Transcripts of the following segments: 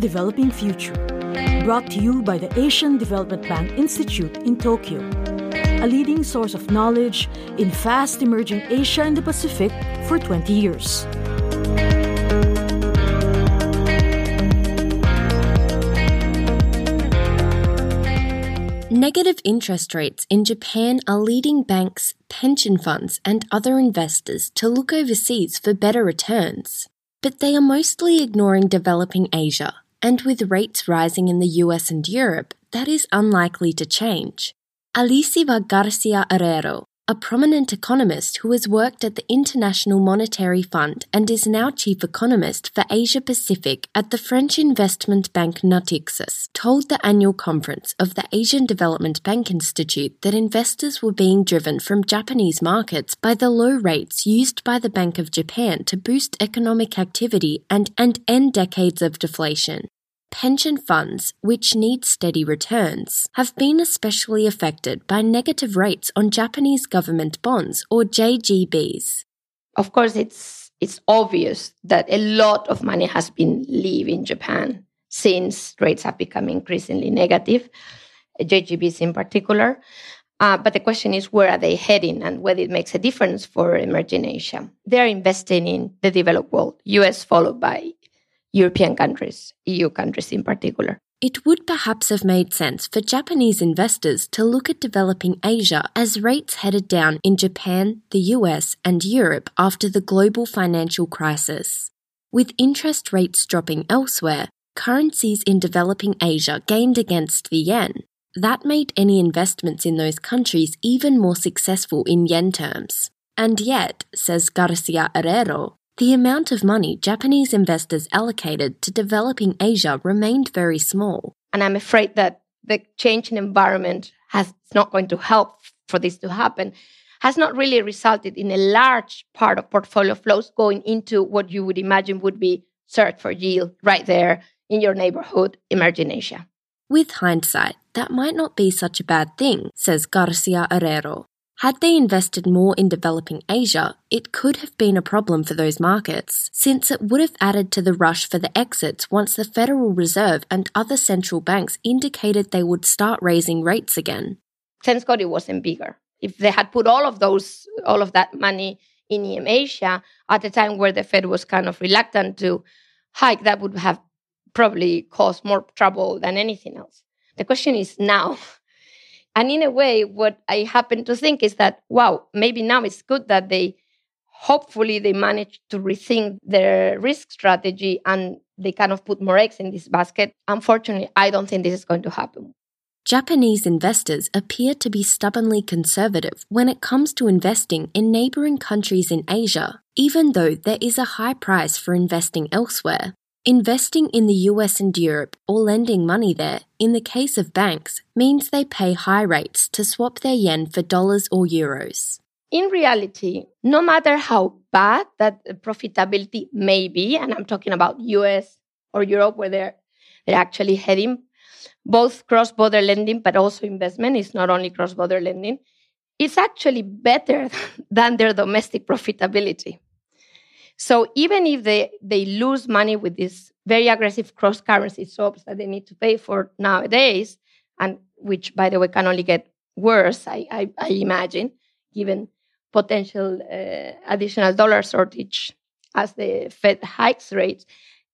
Developing Future, brought to you by the Asian Development Bank Institute in Tokyo, a leading source of knowledge in fast emerging Asia and the Pacific for 20 years. Negative interest rates in Japan are leading banks, pension funds, and other investors to look overseas for better returns. But they are mostly ignoring developing Asia, and with rates rising in the US and Europe, that is unlikely to change. Alicia Garcia Herrero, a prominent economist who has worked at the International Monetary Fund and is now chief economist for Asia Pacific at the French investment bank Natixis, told the annual conference of the Asian Development Bank Institute that investors were being driven from Japanese markets by the low rates used by the Bank of Japan to boost economic activity and, and end decades of deflation pension funds, which need steady returns, have been especially affected by negative rates on Japanese government bonds or JGBs. Of course, it's it's obvious that a lot of money has been leaving Japan since rates have become increasingly negative, JGBs in particular. Uh, but the question is, where are they heading and whether it makes a difference for emerging Asia? They're investing in the developed world, US followed by European countries, EU countries in particular. It would perhaps have made sense for Japanese investors to look at developing Asia as rates headed down in Japan, the US, and Europe after the global financial crisis. With interest rates dropping elsewhere, currencies in developing Asia gained against the yen. That made any investments in those countries even more successful in yen terms. And yet, says Garcia Herrero, the amount of money Japanese investors allocated to developing Asia remained very small. And I'm afraid that the change in environment has not going to help for this to happen has not really resulted in a large part of portfolio flows going into what you would imagine would be search for yield right there in your neighborhood, emerging Asia. With hindsight, that might not be such a bad thing, says Garcia Herrero. Had they invested more in developing Asia, it could have been a problem for those markets, since it would have added to the rush for the exits once the Federal Reserve and other central banks indicated they would start raising rates again. Thank God it wasn't bigger. If they had put all of those, all of that money in EM Asia at a time where the Fed was kind of reluctant to hike, that would have probably caused more trouble than anything else. The question is now and in a way, what I happen to think is that, wow, maybe now it's good that they hopefully they manage to rethink their risk strategy and they kind of put more eggs in this basket. Unfortunately, I don't think this is going to happen. Japanese investors appear to be stubbornly conservative when it comes to investing in neighboring countries in Asia, even though there is a high price for investing elsewhere. Investing in the US and Europe or lending money there, in the case of banks, means they pay high rates to swap their yen for dollars or euros. In reality, no matter how bad that profitability may be, and I'm talking about US or Europe where they're, they're actually heading, both cross border lending but also investment is not only cross border lending, it's actually better than their domestic profitability. So even if they, they lose money with these very aggressive cross currency swaps that they need to pay for nowadays, and which, by the way, can only get worse, I, I, I imagine, given potential uh, additional dollar shortage as the Fed hikes rates,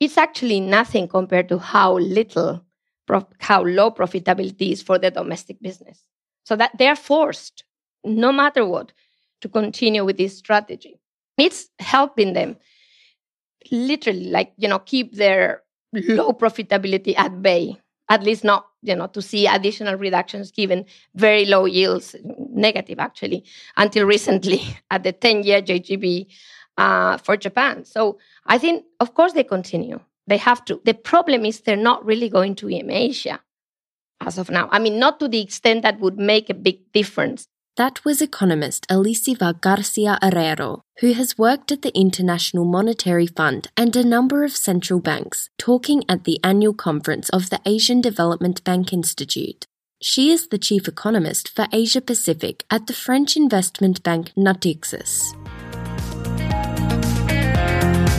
it's actually nothing compared to how little, prof- how low profitability is for the domestic business. So that they're forced, no matter what, to continue with this strategy it's helping them literally like you know keep their low profitability at bay. At least not you know to see additional reductions given very low yields negative actually until recently at the 10 year jgb uh, for japan. So i think of course they continue. They have to. The problem is they're not really going to em asia as of now. I mean not to the extent that would make a big difference that was economist Alicia Garcia Herrero, who has worked at the International Monetary Fund and a number of central banks, talking at the annual conference of the Asian Development Bank Institute. She is the chief economist for Asia Pacific at the French investment bank Natixis.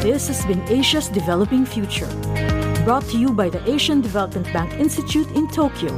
This has been Asia's Developing Future brought to you by the Asian Development Bank Institute in Tokyo.